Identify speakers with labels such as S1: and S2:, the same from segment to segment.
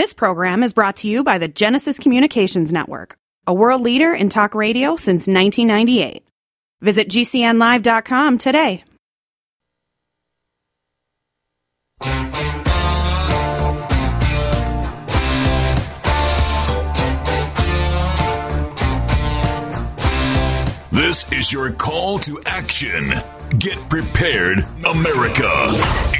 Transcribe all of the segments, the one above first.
S1: This program is brought to you by the Genesis Communications Network, a world leader in talk radio since 1998. Visit GCNlive.com today.
S2: This is your call to action. Get prepared, America.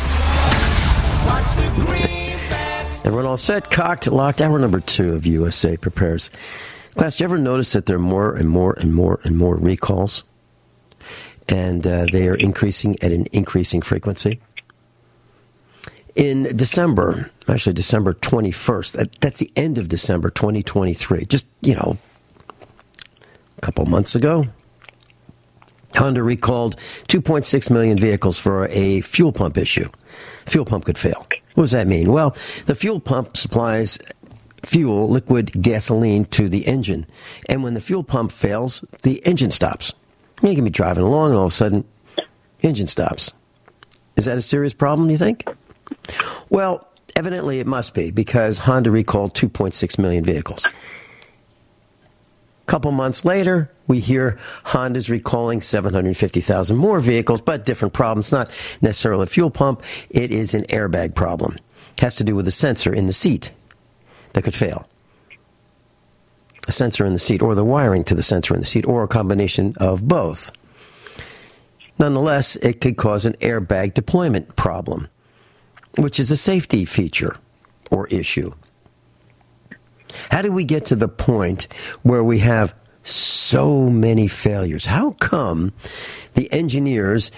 S3: Everyone all set, cocked, locked. Hour number two of USA Prepares. Class, you ever notice that there are more and more and more and more recalls? And uh, they are increasing at an increasing frequency? In December, actually December 21st, that's the end of December 2023, just, you know, a couple months ago, Honda recalled 2.6 million vehicles for a fuel pump issue. Fuel pump could fail. What does that mean? Well, the fuel pump supplies fuel, liquid gasoline, to the engine. And when the fuel pump fails, the engine stops. You can be driving along and all of a sudden, engine stops. Is that a serious problem, you think? Well, evidently it must be because Honda recalled 2.6 million vehicles. Couple months later, we hear Honda's recalling 750,000 more vehicles, but different problems. Not necessarily a fuel pump. It is an airbag problem. It has to do with a sensor in the seat that could fail. A sensor in the seat, or the wiring to the sensor in the seat, or a combination of both. Nonetheless, it could cause an airbag deployment problem, which is a safety feature or issue. How do we get to the point where we have so many failures? How come the engineers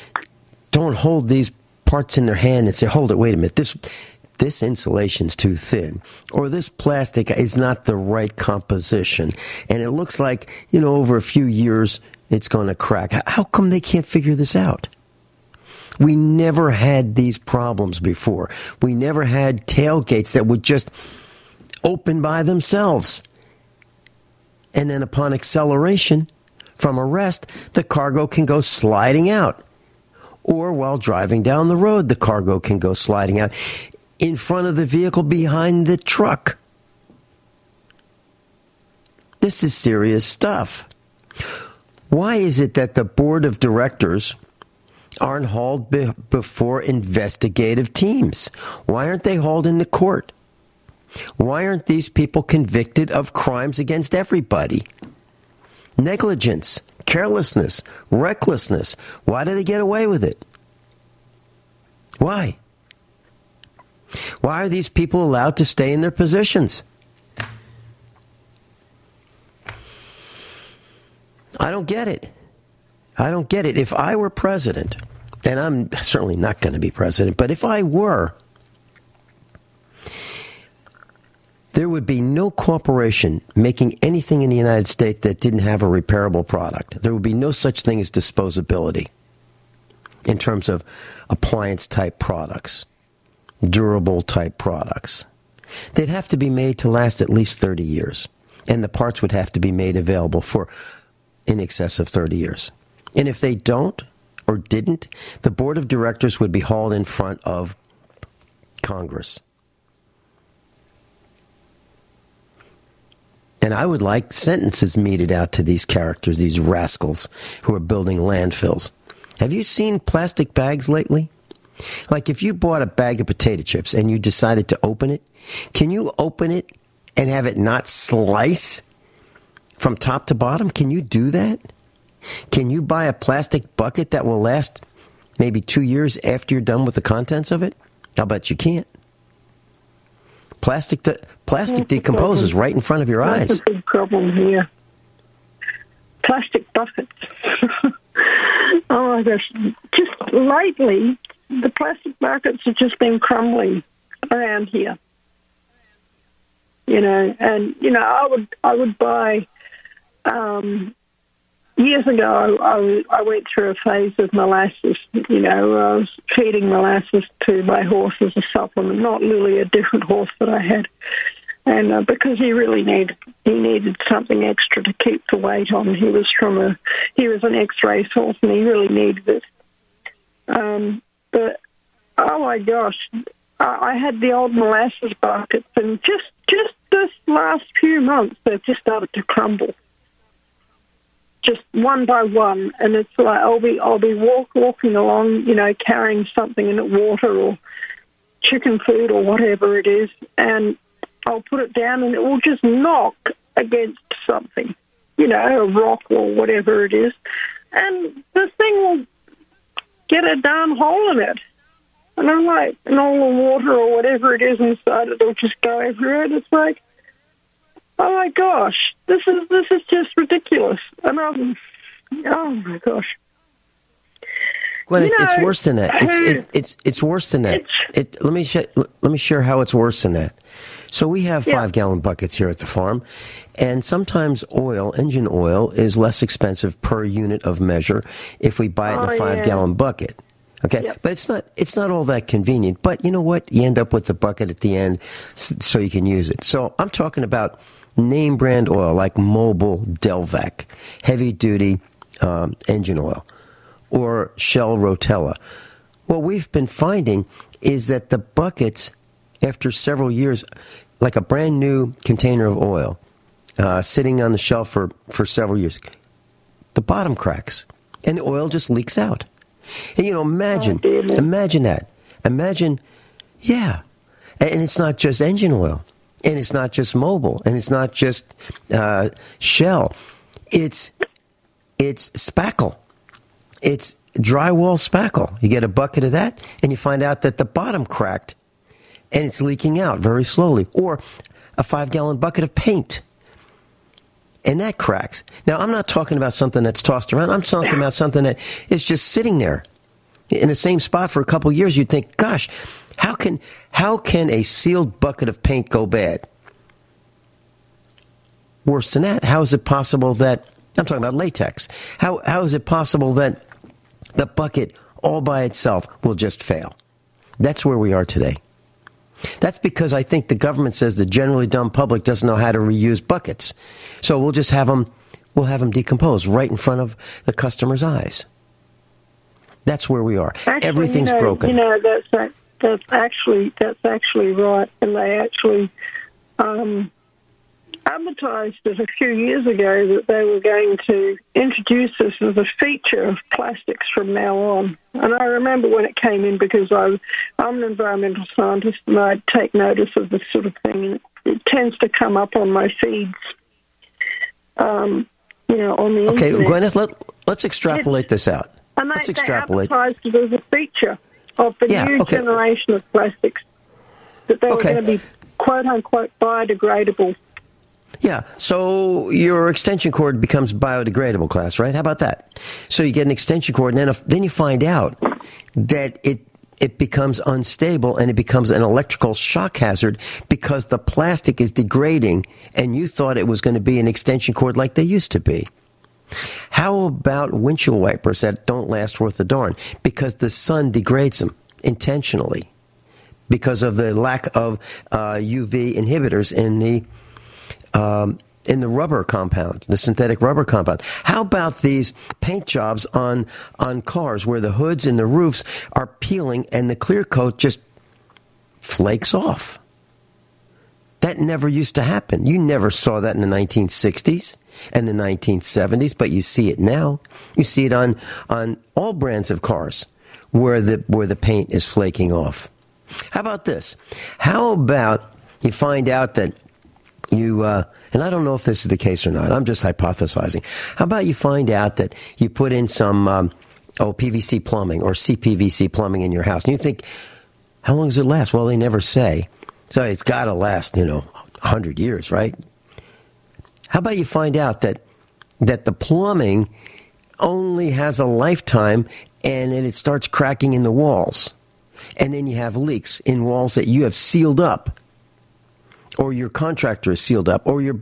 S3: don't hold these parts in their hand and say, hold it, wait a minute, this, this insulation's too thin, or this plastic is not the right composition, and it looks like, you know, over a few years it's going to crack. How come they can't figure this out? We never had these problems before. We never had tailgates that would just open by themselves. And then upon acceleration from a rest, the cargo can go sliding out. Or while driving down the road, the cargo can go sliding out in front of the vehicle behind the truck. This is serious stuff. Why is it that the board of directors aren't hauled be- before investigative teams? Why aren't they hauled into court? Why aren't these people convicted of crimes against everybody? Negligence, carelessness, recklessness. Why do they get away with it? Why? Why are these people allowed to stay in their positions? I don't get it. I don't get it. If I were president, and I'm certainly not going to be president, but if I were, there would be no corporation making anything in the United States that didn't have a repairable product. There would be no such thing as disposability in terms of appliance type products, durable type products. They'd have to be made to last at least 30 years, and the parts would have to be made available for in excess of 30 years. And if they don't or didn't, the board of directors would be hauled in front of Congress. And I would like sentences meted out to these characters, these rascals who are building landfills. Have you seen plastic bags lately? Like if you bought a bag of potato chips and you decided to open it, can you open it and have it not slice from top to bottom? Can you do that? Can you buy a plastic bucket that will last maybe two years after you're done with the contents of it? I'll bet you can't. Plastic de- plastic decomposes right in front of your
S4: That's
S3: eyes.
S4: a big problem here. Plastic buckets. oh my gosh! Just lately, the plastic buckets have just been crumbling around here. you know. And you know, I would I would buy. Um, years ago, I, I, went through a phase of molasses. You know, I was feeding molasses to my horse as a supplement, not Lily, a different horse that I had, and uh, because he really needed he needed something extra to keep the weight on. He was from a he was an ex-race horse, and he really needed it. Um, but oh my gosh, I, I had the old molasses buckets, and just just this last few months, they've just started to crumble just one by one, and it's like I'll be I'll be walk, walking along, you know, carrying something in it, water or chicken food or whatever it is, and I'll put it down, and it will just knock against something, you know, a rock or whatever it is, and the thing will get a darn hole in it. And I'm like, and all the water or whatever it is inside it will just go everywhere. And it's like, oh my gosh, this is this is just ridiculous. And um, oh my gosh.
S3: You know, it's worse than that. It's it, it's it's worse than that. It, let me sh- let me share how it's worse than that. So we have five yeah. gallon buckets here at the farm, and sometimes oil, engine oil, is less expensive per unit of measure if we buy it in a five yeah. gallon bucket. Okay, yep. but it's not it's not all that convenient. But you know what? You end up with the bucket at the end, so you can use it. So I'm talking about name brand oil like Mobil Delvac, heavy duty um, engine oil, or Shell Rotella. What we've been finding is that the buckets, after several years, like a brand new container of oil, uh, sitting on the shelf for, for several years, the bottom cracks and the oil just leaks out. And, you know, imagine, oh, imagine that. Imagine, yeah. And it's not just engine oil. And it's not just Mobil, and it's not just uh, Shell. It's it's spackle. It's drywall spackle. You get a bucket of that, and you find out that the bottom cracked, and it's leaking out very slowly. Or a five gallon bucket of paint, and that cracks. Now, I'm not talking about something that's tossed around. I'm talking about something that is just sitting there in the same spot for a couple years. You'd think, gosh, how can how can a sealed bucket of paint go bad? Worse than that, how is it possible that I'm talking about latex? How how is it possible that the bucket all by itself will just fail? That's where we are today. That's because I think the government says the generally dumb public doesn't know how to reuse buckets. So we'll just have them we'll have them decompose right in front of the customer's eyes. That's where we are.
S4: Actually,
S3: Everything's
S4: you know,
S3: broken.
S4: You know, that's that's actually that's actually right, and they actually um, advertised it a few years ago that they were going to introduce this as a feature of plastics from now on. And I remember when it came in because I, I'm an environmental scientist and I take notice of this sort of thing. And it tends to come up on my feeds, um, you know, on the
S3: okay,
S4: internet.
S3: Gwyneth, let, let's extrapolate it's, this out.
S4: And
S3: let's extrapolate.
S4: they advertised it as a feature of the
S3: yeah,
S4: new
S3: okay.
S4: generation of plastics that they
S3: okay.
S4: were going to be quote unquote biodegradable.
S3: Yeah, so your extension cord becomes biodegradable, class, right? How about that? So you get an extension cord, and then, if, then you find out that it it becomes unstable and it becomes an electrical shock hazard because the plastic is degrading, and you thought it was going to be an extension cord like they used to be. How about windshield wipers that don't last worth a darn because the sun degrades them intentionally because of the lack of uh, UV inhibitors in the um, in the rubber compound, the synthetic rubber compound. How about these paint jobs on on cars where the hoods and the roofs are peeling and the clear coat just flakes off? That never used to happen. You never saw that in the 1960s and the 1970s, but you see it now. You see it on on all brands of cars where the where the paint is flaking off. How about this? How about you find out that you uh, and I don't know if this is the case or not. I'm just hypothesizing. How about you find out that you put in some um, oh PVC plumbing or CPVC plumbing in your house, and you think, how long does it last? Well, they never say. So it's got to last, you know, 100 years, right? How about you find out that that the plumbing only has a lifetime and then it starts cracking in the walls. And then you have leaks in walls that you have sealed up. or your contractor is sealed up, or your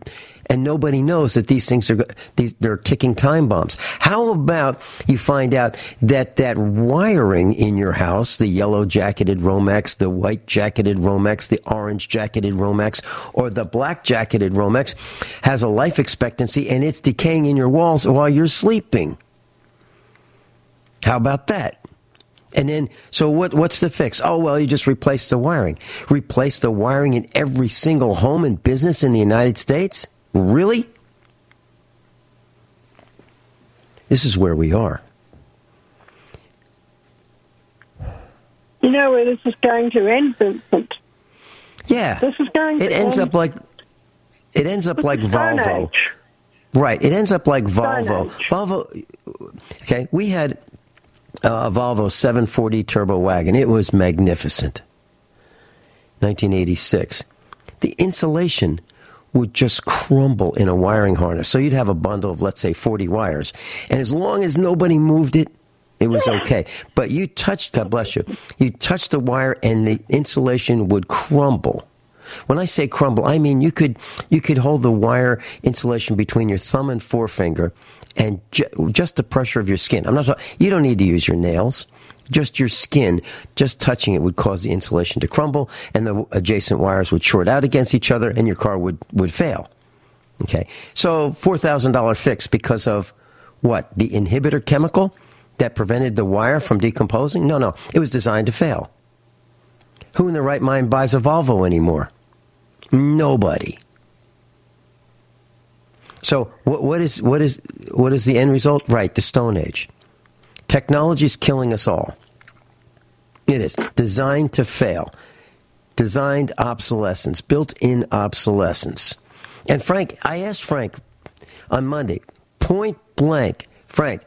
S3: and nobody knows that these things are these they're ticking time bombs. How about you find out that that wiring in your house, the yellow jacketed Romex, the white jacketed Romex, the orange jacketed Romex, or the black jacketed Romex, has a life expectancy and it's decaying in your walls while you're sleeping. How about that? And then, so what, what's the fix? Oh, well, you just replace the wiring. Replace the wiring in every single home and business in the United States? Really? This is where we are.
S4: You know where this is going to end, Vincent?
S3: Yeah.
S4: This is going
S3: It ends
S4: end
S3: up like it ends up like Volvo.
S4: Age.
S3: Right. It ends up like Volvo. Volvo. Okay. We had uh, a Volvo 740 turbo wagon. It was magnificent. 1986. The insulation would just crumble in a wiring harness. So you'd have a bundle of, let's say, 40 wires. And as long as nobody moved it, it was okay. But you touched, God bless you, you touched the wire and the insulation would crumble. When I say crumble, I mean you could you could hold the wire insulation between your thumb and forefinger, and ju- just the pressure of your skin. I'm not. talking- You don't need to use your nails. Just your skin, just touching it would cause the insulation to crumble, and the adjacent wires would short out against each other, and your car would would fail. Okay, so four thousand dollar fix because of what the inhibitor chemical that prevented the wire from decomposing? No, no, it was designed to fail. Who in their right mind buys a Volvo anymore? Nobody. So what, what is what is what is the end result? Right, the Stone Age. Technology is killing us all. It is designed to fail, designed obsolescence, built-in obsolescence. And Frank, I asked Frank on Monday, point blank, Frank,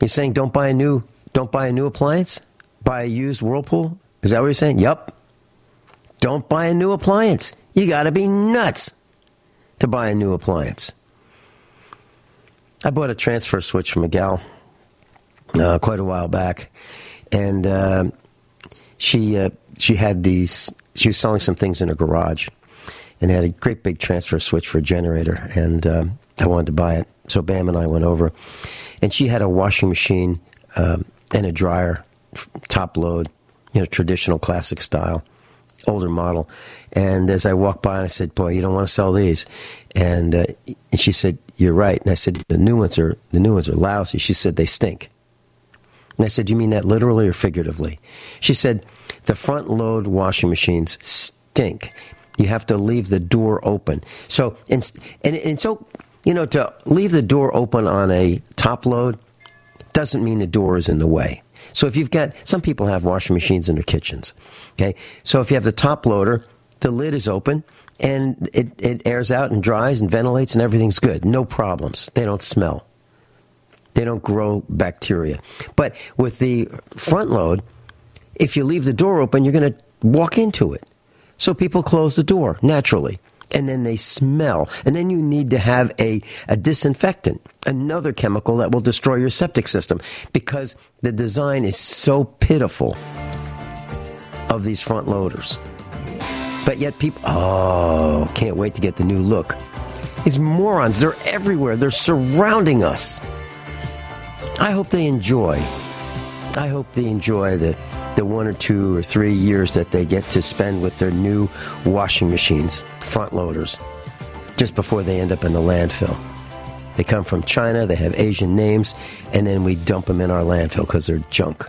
S3: you're saying don't buy a new don't buy a new appliance, buy a used Whirlpool. Is that what you're saying? Yep. Don't buy a new appliance. You got to be nuts to buy a new appliance. I bought a transfer switch from a gal uh, quite a while back, and uh, she uh, she had these. She was selling some things in her garage, and had a great big transfer switch for a generator, and um, I wanted to buy it. So Bam and I went over, and she had a washing machine um, and a dryer, top load, you know, traditional classic style, older model. And as I walked by, I said, "Boy, you don't want to sell these." And, uh, and she said, "You're right." And I said, "The new ones are the new ones are lousy." She said, "They stink." And I said, "Do you mean that literally or figuratively?" She said, "The front load washing machines stink. You have to leave the door open." So and and, and so you know to leave the door open on a top load doesn't mean the door is in the way. So if you've got some people have washing machines in their kitchens, okay. So if you have the top loader, the lid is open and it, it airs out and dries and ventilates and everything's good. No problems. They don't smell. They don't grow bacteria. But with the front load, if you leave the door open, you're going to walk into it. So people close the door naturally. And then they smell. And then you need to have a, a disinfectant, another chemical that will destroy your septic system because the design is so pitiful of these front loaders. But yet people, oh, can't wait to get the new look. These morons, they're everywhere. They're surrounding us. I hope they enjoy. I hope they enjoy the, the one or two or three years that they get to spend with their new washing machines, front loaders, just before they end up in the landfill. They come from China, they have Asian names, and then we dump them in our landfill because they're junk.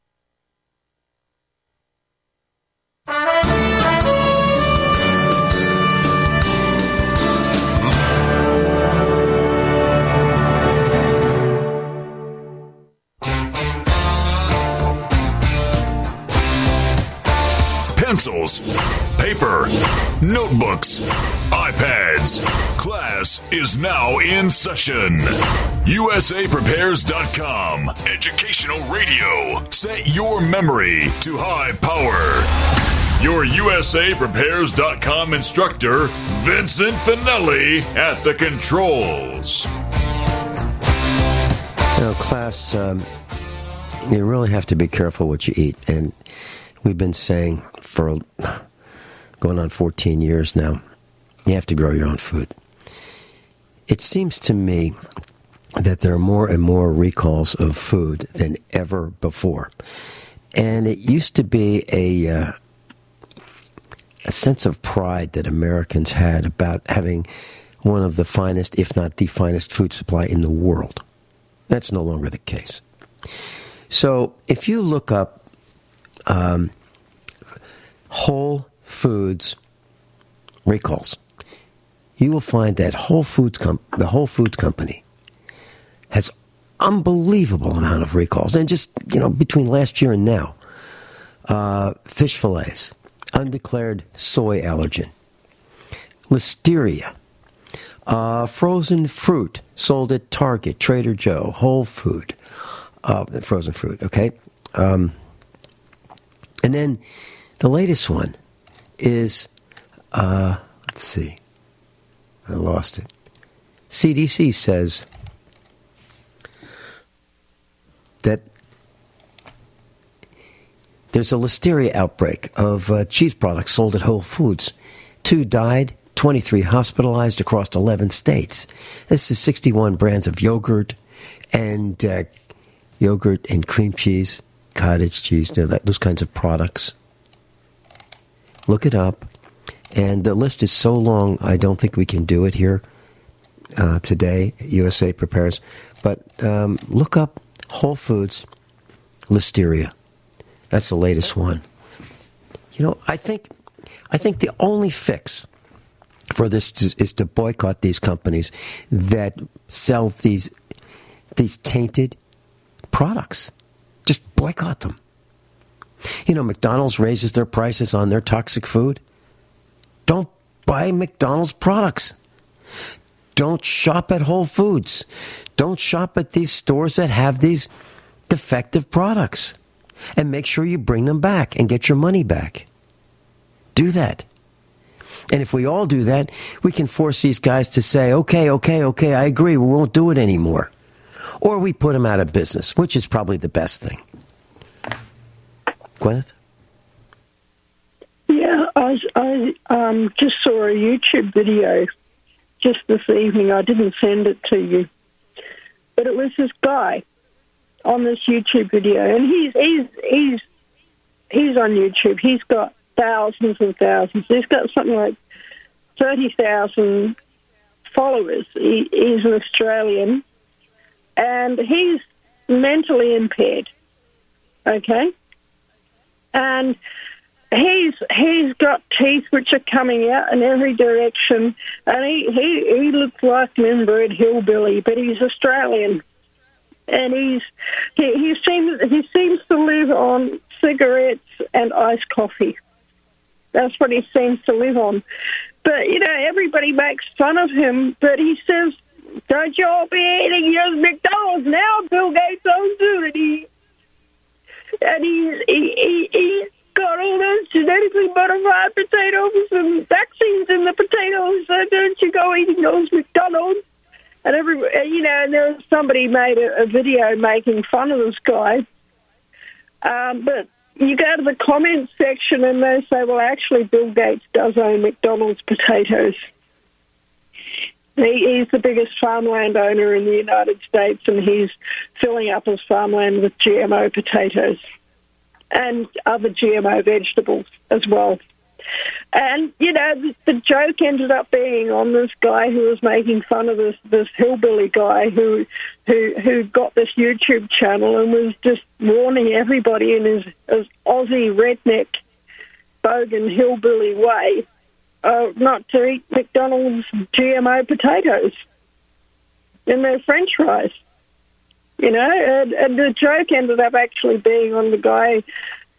S2: pencils, paper, notebooks, iPads. Class is now in session. USAPrepares.com. Educational radio. Set your memory to high power. Your USAPrepares.com instructor, Vincent Finelli, at the controls.
S3: You know, class, um, you really have to be careful what you eat. And we've been saying for going on 14 years now, you have to grow your own food. It seems to me that there are more and more recalls of food than ever before. And it used to be a, uh, a sense of pride that Americans had about having one of the finest, if not the finest, food supply in the world. That's no longer the case. So if you look up um, Whole Foods recalls, you will find that Whole Foods com- the Whole Foods company has unbelievable amount of recalls, and just you know between last year and now, uh, fish fillets, undeclared soy allergen, listeria, uh, frozen fruit sold at Target, Trader Joe, Whole Food, uh, frozen fruit. Okay, um, and then the latest one is, uh, let's see, I lost it. CDC says that there's a listeria outbreak of uh, cheese products sold at Whole Foods. Two died, 23 hospitalized across 11 states. This is 61 brands of yogurt and uh, yogurt and cream cheese, cottage cheese, you know, that, those kinds of products. Look it up. And the list is so long, I don't think we can do it here uh, today. USA prepares. But um, look up Whole Foods Listeria. That's the latest one. You know, I think I think the only fix for this is to boycott these companies that sell these these tainted products. Boycott them. You know, McDonald's raises their prices on their toxic food. Don't buy McDonald's products. Don't shop at Whole Foods. Don't shop at these stores that have these defective products. And make sure you bring them back and get your money back. Do that. And if we all do that, we can force these guys to say, okay, okay, okay, I agree, we won't do it anymore. Or we put them out of business, which is probably the best thing. Gwyneth?
S4: Yeah, I, I um, just saw a YouTube video just this evening. I didn't send it to you, but it was this guy on this YouTube video, and he's he's he's he's on YouTube. He's got thousands and thousands. He's got something like thirty thousand followers. He, he's an Australian, and he's mentally impaired. Okay, and he's he's got teeth which are coming out in every direction, and he he, he looks like an inbred hillbilly, but he's Australian, and he's he, he seems he seems to live on cigarettes and iced coffee. That's what he seems to live on. But you know, everybody makes fun of him, but he says. Don't you all be eating your McDonald's now? Bill Gates owns it, and he and he's he, he, he's got all those genetically modified potatoes and vaccines in the potatoes. So don't you go eating those McDonald's? And every you know, and there was somebody made a, a video making fun of this guy. Um, but you go to the comments section and they say, well, actually, Bill Gates does own McDonald's potatoes. He, he's the biggest farmland owner in the United States, and he's filling up his farmland with GMO potatoes and other GMO vegetables as well. And you know, the, the joke ended up being on this guy who was making fun of this this hillbilly guy who who who got this YouTube channel and was just warning everybody in his, his Aussie redneck bogan hillbilly way uh, not to eat McDonald's GMO potatoes in their French fries. You know, and, and the joke ended up actually being on the guy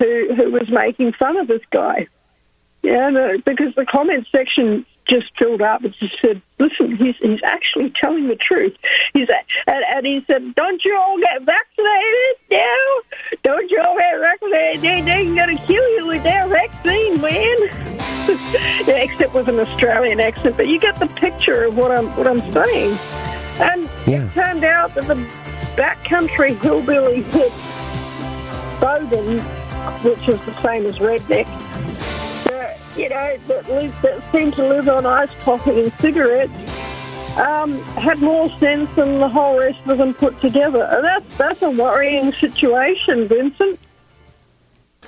S4: who who was making fun of this guy. Yeah, the, because the comment section just filled up. and just said, "Listen, he's he's actually telling the truth." He's and, and he said, "Don't you all get vaccinated now? Don't you all get vaccinated? They they're going to kill you with their vaccine, man." Yeah, except with an Australian accent, but you get the picture of what I'm what I'm saying. And yeah. it turned out that the backcountry hillbilly hit Bogan, which is the same as redneck you know, that, live, that seem to live on ice coffee and cigarettes um, had more sense than the whole rest of them put together. And that's, that's a worrying situation, Vincent.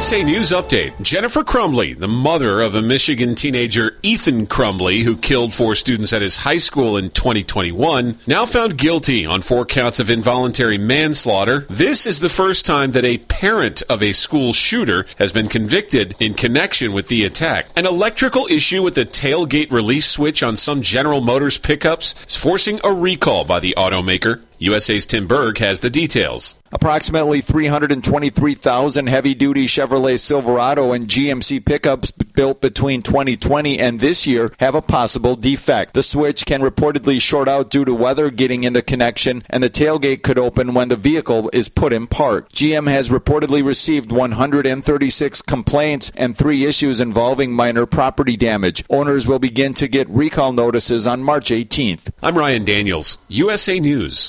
S5: USA News Update. Jennifer Crumbley, the mother of a Michigan teenager, Ethan Crumbley, who killed four students at his high school in 2021, now found guilty on four counts of involuntary manslaughter. This is the first time that a parent of a school shooter has been convicted in connection with the attack. An electrical issue with the tailgate release switch on some General Motors pickups is forcing a recall by the automaker. USA's Tim Berg has the details.
S6: Approximately 323,000 heavy duty Chevrolet Silverado and GMC pickups built between 2020 and this year have a possible defect. The switch can reportedly short out due to weather getting in the connection, and the tailgate could open when the vehicle is put in park. GM has reportedly received 136 complaints and three issues involving minor property damage. Owners will begin to get recall notices on March 18th.
S5: I'm Ryan Daniels, USA News.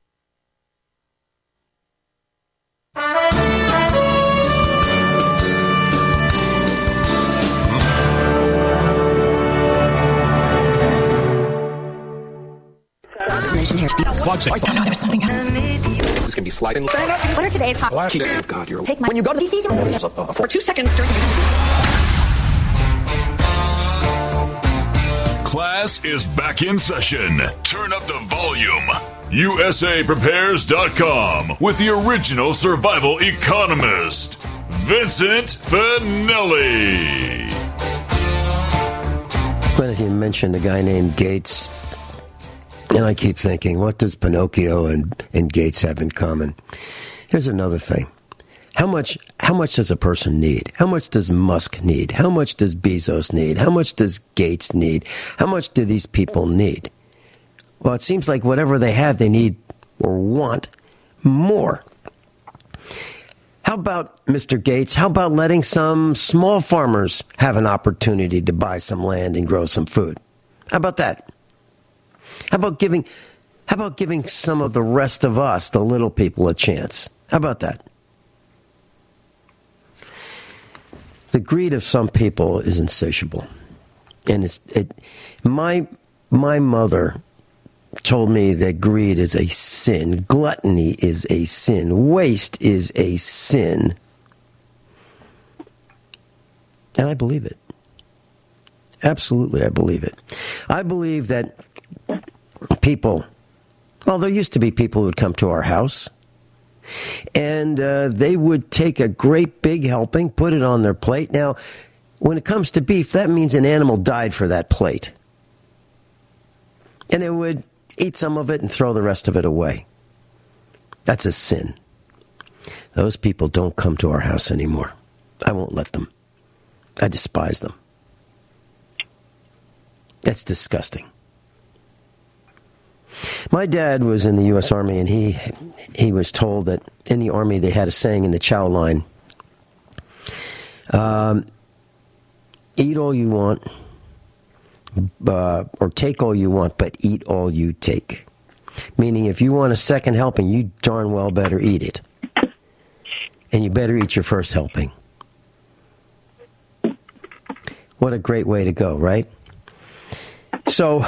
S7: There's something.
S8: It's gonna be sliding.
S7: What are today's hot?
S8: God, you're.
S7: Take my. When you go to DC uh, uh, for two seconds during.
S2: Class is back in session. Turn up the volume. USAPrepares.com with the original survival economist, Vincent Finelli.
S3: When you mentioned a guy named Gates, and I keep thinking, what does Pinocchio and, and Gates have in common? Here's another thing. How much how much does a person need? How much does Musk need? How much does Bezos need? How much does Gates need? How much do these people need? Well, it seems like whatever they have, they need or want more. How about Mr. Gates? How about letting some small farmers have an opportunity to buy some land and grow some food? How about that? How about giving how about giving some of the rest of us, the little people, a chance? How about that? The greed of some people is insatiable. And it's it my my mother told me that greed is a sin, gluttony is a sin, waste is a sin. And I believe it. Absolutely, I believe it. I believe that people, well, there used to be people who would come to our house and uh, they would take a great big helping, put it on their plate. Now, when it comes to beef, that means an animal died for that plate. And they would eat some of it and throw the rest of it away. That's a sin. Those people don't come to our house anymore. I won't let them. I despise them. That's disgusting. My dad was in the U.S. Army, and he he was told that in the Army they had a saying in the chow line: um, "Eat all you want, uh, or take all you want, but eat all you take." Meaning, if you want a second helping, you darn well better eat it, and you better eat your first helping. What a great way to go, right? So,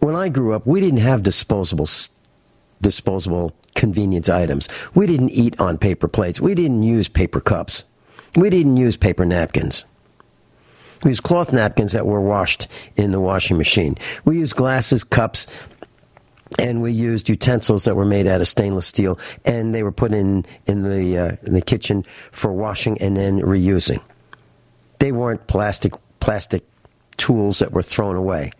S3: when I grew up, we didn't have disposable disposable convenience items. We didn't eat on paper plates. We didn't use paper cups. We didn't use paper napkins. We used cloth napkins that were washed in the washing machine. We used glasses, cups, and we used utensils that were made out of stainless steel, and they were put in in the uh, in the kitchen for washing and then reusing. They weren't plastic plastic tools that were thrown away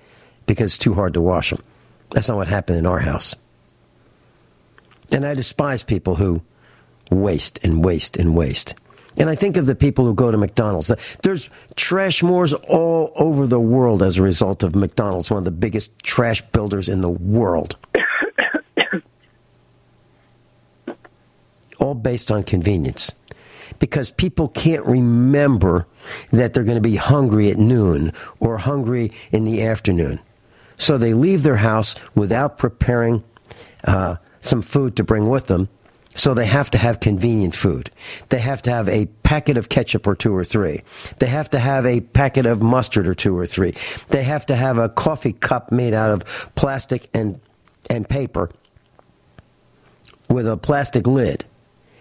S3: because it's too hard to wash them. That's not what happened in our house. And I despise people who waste and waste and waste. And I think of the people who go to McDonald's. There's trash moors all over the world as a result of McDonald's, one of the biggest trash builders in the world. all based on convenience. Because people can't remember that they're going to be hungry at noon or hungry in the afternoon. So they leave their house without preparing uh, some food to bring with them. So they have to have convenient food. They have to have a packet of ketchup or two or three. They have to have a packet of mustard or two or three. They have to have a coffee cup made out of plastic and, and paper with a plastic lid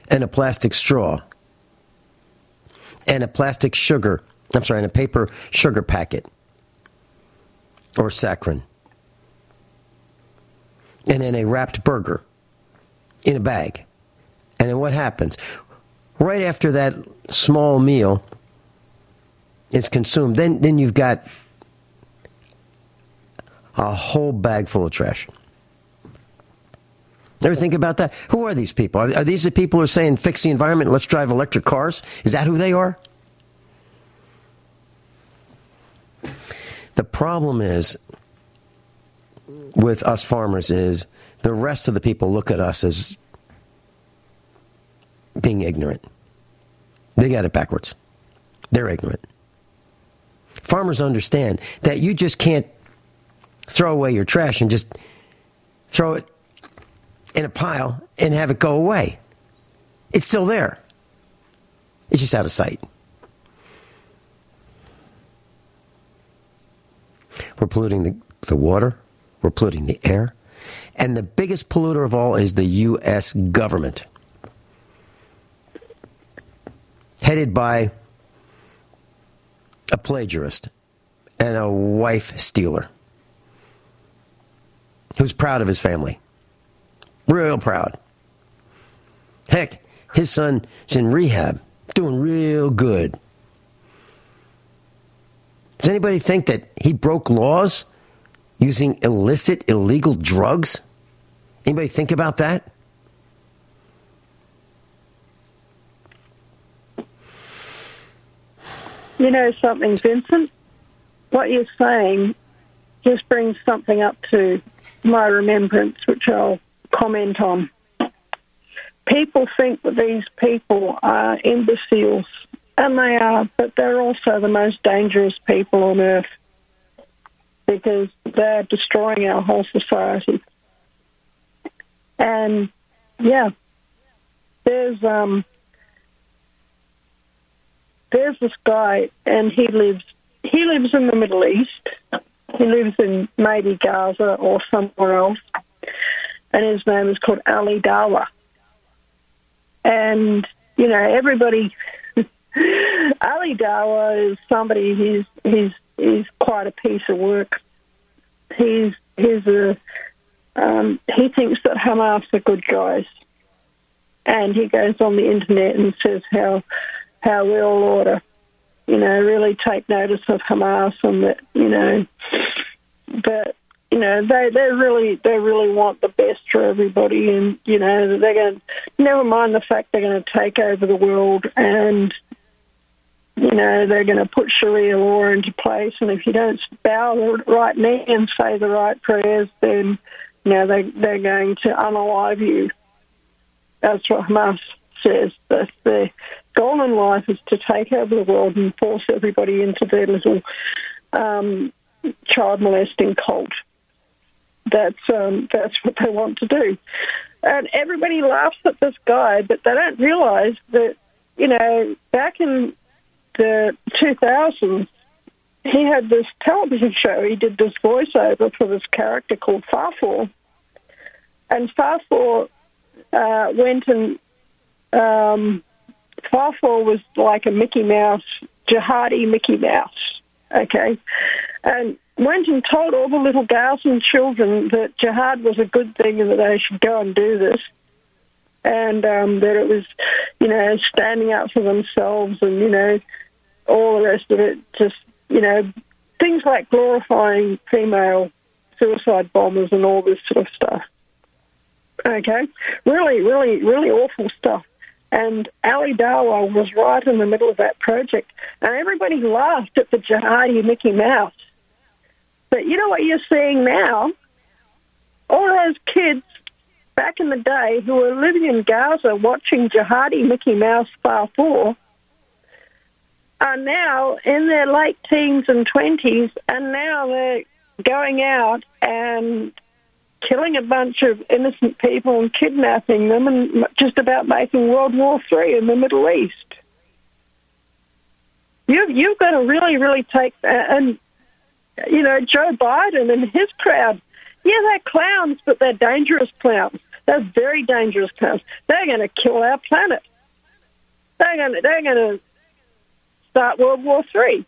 S3: and a plastic straw and a plastic sugar. I'm sorry, and a paper sugar packet or saccharin and then a wrapped burger in a bag. And then what happens? Right after that small meal is consumed, then, then you've got a whole bag full of trash. Ever think about that? Who are these people? Are, are these the people who are saying fix the environment, let's drive electric cars? Is that who they are? The problem is with us farmers is the rest of the people look at us as being ignorant. They got it backwards. They're ignorant. Farmers understand that you just can't throw away your trash and just throw it in a pile and have it go away. It's still there. It's just out of sight. We're polluting the, the water. We're polluting the air. And the biggest polluter of all is the U.S. government, headed by a plagiarist and a wife stealer who's proud of his family. Real proud. Heck, his son is in rehab, doing real good. Does anybody think that he broke laws using illicit, illegal drugs? Anybody think about that?
S4: You know something, Vincent? What you're saying just brings something up to my remembrance, which I'll comment on. People think that these people are imbeciles, and they are, but they're also the most dangerous people on earth because they're destroying our whole society. And yeah, there's um, there's this guy, and he lives he lives in the Middle East, He lives in maybe Gaza or somewhere else, and his name is called Ali Dawa. And you know, everybody. Ali Dawa is somebody. He's he's he's quite a piece of work. He's he's a um, he thinks that Hamas are good guys, and he goes on the internet and says how how we all ought to, you know, really take notice of Hamas and that you know, but you know they they really they really want the best for everybody, and you know they're going never mind the fact they're going to take over the world and. You know, they're going to put Sharia law into place, and if you don't bow the right knee and say the right prayers, then you know, they, they're going to unalive you. That's what Hamas says. That their goal in life is to take over the world and force everybody into their little um, child molesting cult. That's um, that's what they want to do, and everybody laughs at this guy, but they don't realise that you know back in the 2000s he had this television show. He did this voiceover for this character called Farfour. And Farfour uh, went and um, Farfour was like a Mickey Mouse, jihadi Mickey Mouse. Okay, and went and told all the little girls and children that jihad was a good thing and that they should go and do this, and um, that it was, you know, standing up for themselves and you know, all the rest of it. Just you know, things like glorifying female suicide bombers and all this sort of stuff. Okay, really, really, really awful stuff. And Ali Dawa was right in the middle of that project, and everybody laughed at the jihadi Mickey Mouse. But you know what you're seeing now? All those kids back in the day who were living in Gaza watching jihadi Mickey Mouse Farfour are now in their late teens and 20s, and now they're going out and killing a bunch of innocent people and kidnapping them and just about making World War Three in the Middle East. You've, you've got to really, really take that. And, you know, Joe Biden and his crowd, yeah, they're clowns, but they're dangerous clowns. They're very dangerous clowns. They're going to kill our planet. They're going to, they're going to start World War Three.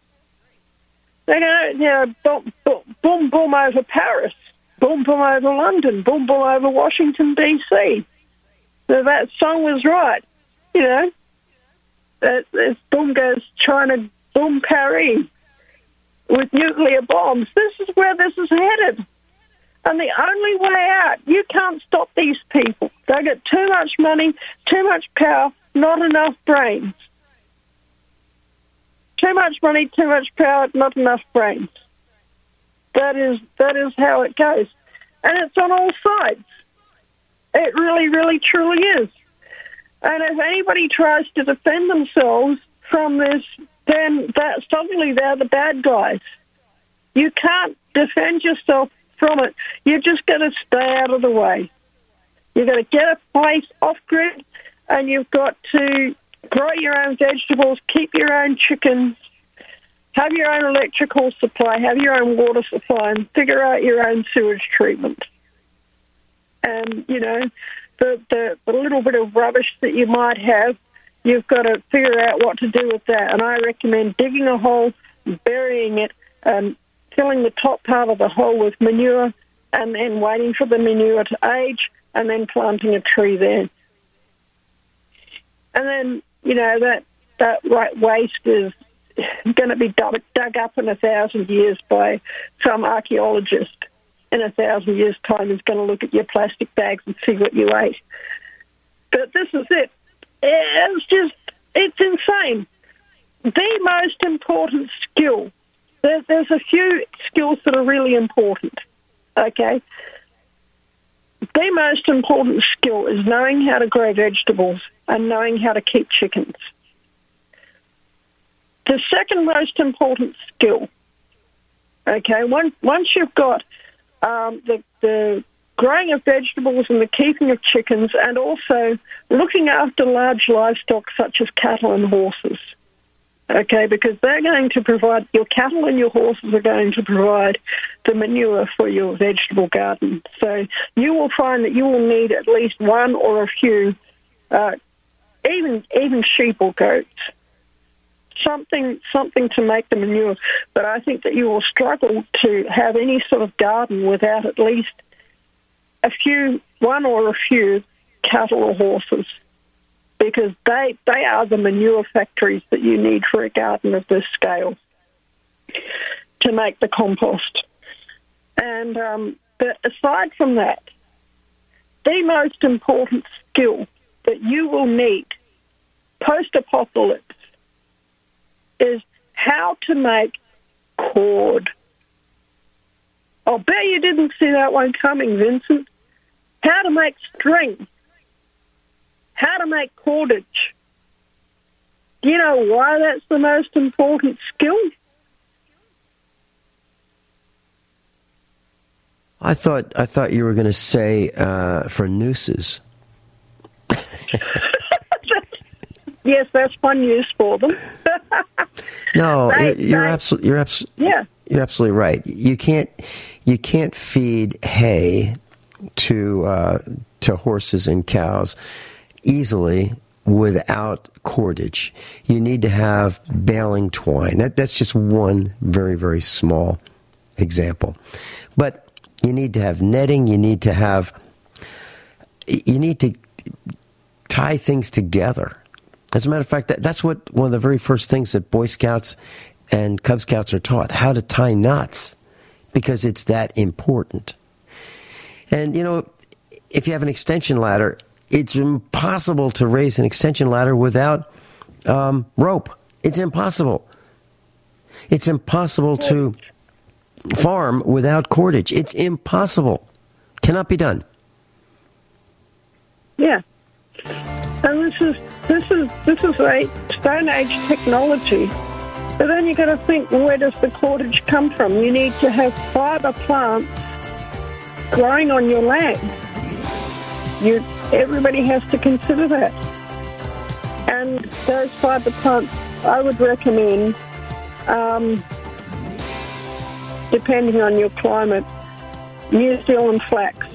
S4: They're going to, you know, boom, boom, boom, boom over Paris boom, boom over London, boom, boom over Washington, D.C. So that song was right, you know. That, that boom goes China, boom Paris with nuclear bombs. This is where this is headed. And the only way out, you can't stop these people. They get too much money, too much power, not enough brains. Too much money, too much power, not enough brains. That is that is how it goes, and it's on all sides. It really, really, truly is. And if anybody tries to defend themselves from this, then that suddenly they're the bad guys. You can't defend yourself from it. You're just going to stay out of the way. You've got to get a place off grid, and you've got to grow your own vegetables, keep your own chickens, have your own electrical supply, have your own water supply, and figure out your own sewage treatment. And, you know, the, the, the little bit of rubbish that you might have, you've got to figure out what to do with that. And I recommend digging a hole, burying it, and filling the top part of the hole with manure, and then waiting for the manure to age, and then planting a tree there. And then, you know, that, that waste is going to be dug, up in a thousand years by some archaeologist. In a thousand years' time, is going to look at your plastic bags and see what you ate. But this is it. It's just, it's insane. The most important skill, there, there's a few skills that are really important, okay? The most important skill is knowing how to grow vegetables and knowing how to keep chickens. The second most important skill, okay, once, once you've got um, the, the growing of vegetables and the keeping of chickens, and also looking after large livestock such as cattle and horses. Okay, because they're going to provide your cattle and your horses are going to provide the manure for your vegetable garden. So you will find that you will need at least one or a few, uh, even even sheep or goats, something something to make the manure. But I think that you will struggle to have any sort of garden without at least a few, one or a few cattle or horses because they they are the manure factories that you need for a garden of this scale to make the compost. And um, but aside from that, the most important skill that you will need post-apocalypse is how to make cord. I'll bet you didn't see that one coming, Vincent. How to make string how to make cordage. Do you know why that's the most important skill?
S3: I thought I thought you were going to say uh, for nooses.
S4: yes, that's one use for them.
S3: no,
S4: They-
S3: you're, absolutely you're absolutely
S4: yeah.
S3: you're absolutely right. You can't you can't feed hay to uh, to horses and cows easily without cordage. You need to have baling twine. That that's just one very very small example. But you need to have netting, you need to have you need to tie things together. As a matter of fact, that, that's what one of the very first things that Boy Scouts and Cub Scouts are taught how to tie knots because it's that important. And, you know, if you have an extension ladder, it's impossible to raise an extension ladder without um, rope. It's impossible. It's impossible to farm without cordage. It's impossible. Cannot be done.
S4: Yeah. And this is this is this is a Stone Age technology. But then you've got to think, where does the cordage come from? You need to have fibre plants growing on your land. You everybody has to consider that. And those fibre plants, I would recommend, um, depending on your climate, New Zealand flax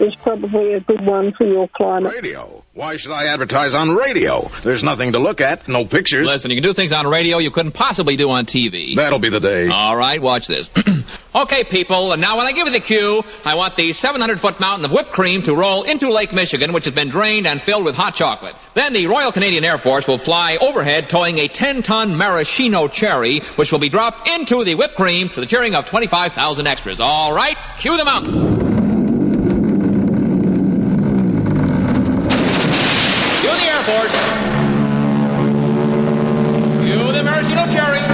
S4: is probably a good one for your climate.
S9: Radio. Why should I advertise on radio? There's nothing to look at, no pictures.
S10: Listen, you can do things on radio you couldn't possibly do on TV.
S9: That'll be the day.
S10: All right, watch this. okay, people, and now when I give you the cue, I want the 700 foot mountain of whipped cream to roll into Lake Michigan, which has been drained and filled with hot chocolate. Then the Royal Canadian Air Force will fly overhead towing a 10 ton maraschino cherry, which will be dropped into the whipped cream to the cheering of 25,000 extras. All right, cue the mountain. Cue the Air Force. Cue the maraschino cherry.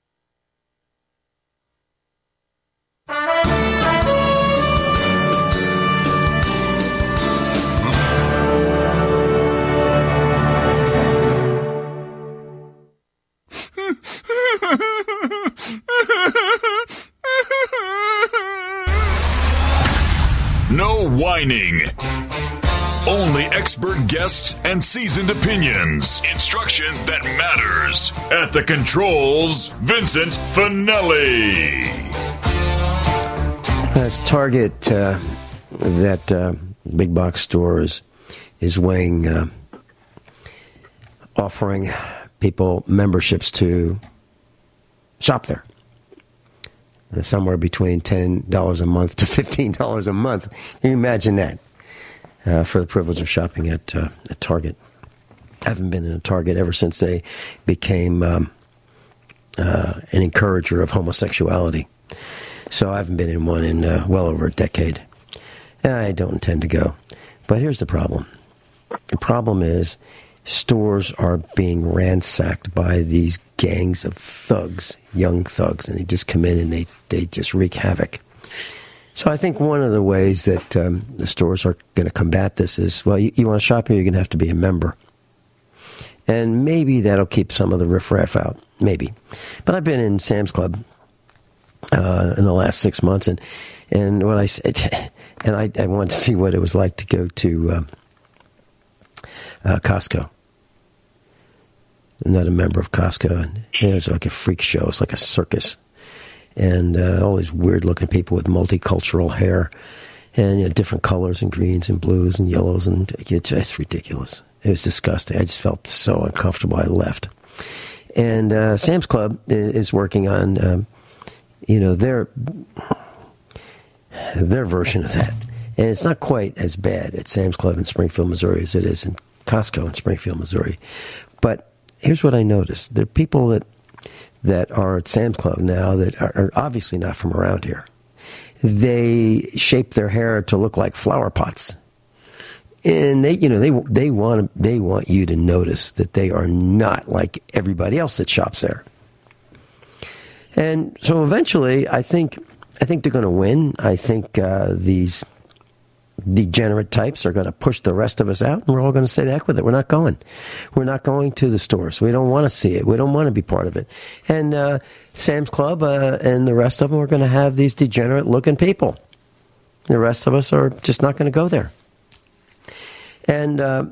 S2: No whining. Only expert guests and seasoned opinions. Instruction that matters. At the controls, Vincent Finelli.
S3: As Target, uh, that uh, big box store is, is weighing, uh, offering people memberships to shop there. Uh, somewhere between $10 a month to $15 a month. Can you imagine that? Uh, for the privilege of shopping at, uh, at Target. I haven't been in a Target ever since they became um, uh, an encourager of homosexuality. So I haven't been in one in uh, well over a decade. And I don't intend to go. But here's the problem the problem is stores are being ransacked by these gangs of thugs, young thugs, and they just come in and they, they just wreak havoc. So I think one of the ways that um, the stores are going to combat this is, well, you, you want to shop here, you're going to have to be a member. And maybe that'll keep some of the riffraff out. Maybe. But I've been in Sam's Club uh, in the last six months, and, and what I said, and I, I wanted to see what it was like to go to um, uh, Costco. I'm not a member of Costco, and it was like a freak show. It's like a circus, and uh, all these weird looking people with multicultural hair, and you know, different colors and greens and blues and yellows, and it's, it's ridiculous. It was disgusting. I just felt so uncomfortable. I left. And uh, Sam's Club is working on, um, you know, their their version of that, and it's not quite as bad at Sam's Club in Springfield, Missouri, as it is in Costco in Springfield, Missouri. But here's what I noticed: there are people that that are at Sam's Club now that are, obviously not from around here. They shape their hair to look like flower pots and they you know they they want they want you to notice that they are not like everybody else that shops there. And so eventually, I think I think they're going to win. I think uh, these degenerate types are going to push the rest of us out, and we're all going to say the heck with it. We're not going. We're not going to the stores. We don't want to see it. We don't want to be part of it. And uh, Sam's Club uh, and the rest of them are going to have these degenerate looking people. The rest of us are just not going to go there. And, uh,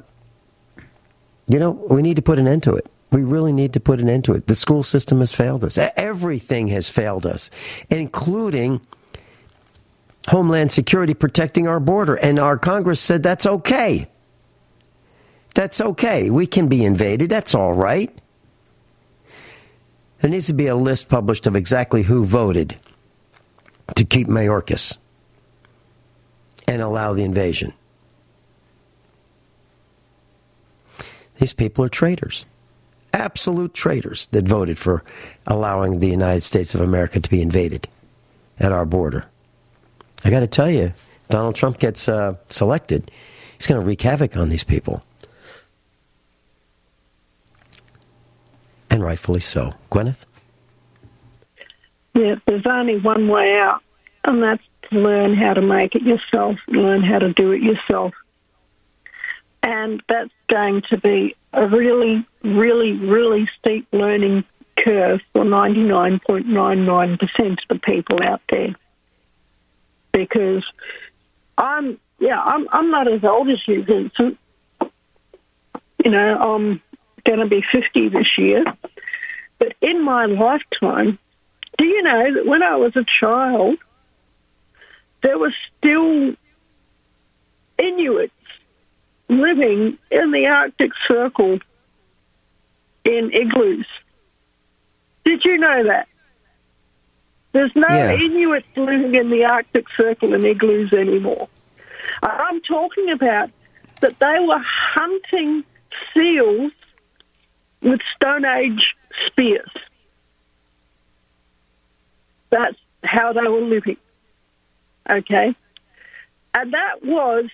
S3: you know, we need to put an end to it. We really need to put an end to it. The school system has failed us. Everything has failed us, including Homeland Security protecting our border. And our Congress said that's okay. That's okay. We can be invaded. That's all right. There needs to be a list published of exactly who voted to keep Mayorkas and allow the invasion. These people are traitors, absolute traitors that voted for allowing the United States of America to be invaded at our border. I got to tell you, Donald Trump gets uh, selected, he's going to wreak havoc on these people. And rightfully so. Gwyneth?
S4: Yeah, there's only one way out, and that's to learn how to make it yourself, learn how to do it yourself. And that's going to be a really, really, really steep learning curve for 99.99% of the people out there. Because I'm, yeah, I'm, I'm not as old as you, Vincent. You know, I'm going to be 50 this year. But in my lifetime, do you know that when I was a child, there were still Inuits living in the Arctic Circle in igloos? Did you know that? There's no
S3: Yeah.
S4: Inuits living in the Arctic Circle in igloos anymore. I'm talking about that they were hunting seals with Stone Age spears. That's how they were living. Okay? And that was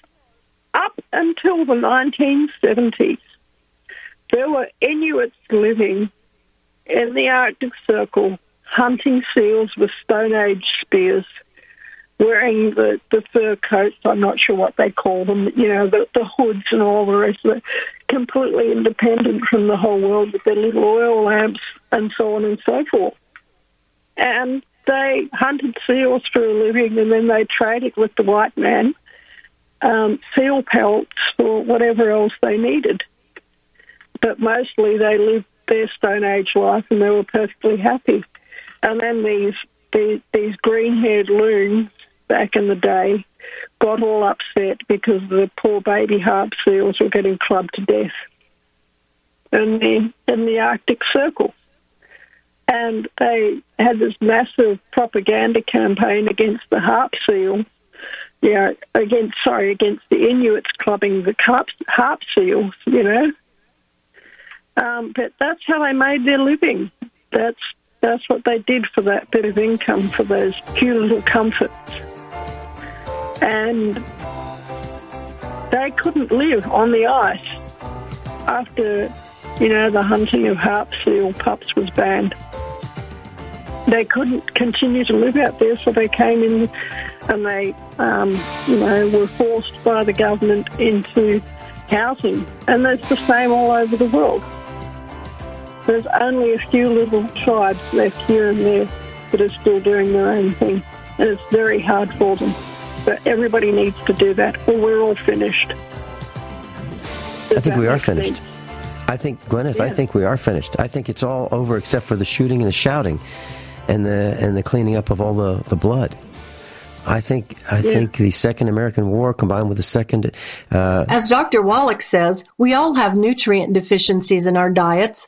S4: up until the 1970s. There were Inuits living in the Arctic Circle hunting seals with Stone Age spears, wearing the, the fur coats, I'm not sure what they call them, you know, the, the hoods and all the rest of it, completely independent from the whole world with their little oil lamps and so on and so forth. And they hunted seals for a living and then they traded with the white man um, seal pelts for whatever else they needed. But mostly they lived their Stone Age life and they were perfectly happy. And then these these, these green haired loons back in the day got all upset because the poor baby harp seals were getting clubbed to death in the in the Arctic Circle. And they had this massive propaganda campaign against the harp seal. Yeah, against sorry, against the Inuits clubbing the harp, harp seals, you know. Um, but that's how they made their living. That's that's what they did for that bit of income, for those few little comforts. And they couldn't live on the ice after, you know, the hunting of harp seal pups was banned. They couldn't continue to live out there, so they came in and they, um, you know, were forced by the government into housing. And that's the same all over the world. There's only a few little tribes left here and there that are still doing their own thing, and it's very hard for them. But everybody needs to do that, or we're all finished.
S3: I think we are finished.
S4: sense?
S3: I think, Gwyneth, I think we are finished. I think it's all over except for the shooting and the shouting and the and the cleaning up of all the, the blood. I think I
S11: Yeah.
S3: think the Second American War combined with the Second uh,
S11: As Dr. Wallach says, we all have nutrient deficiencies in our diets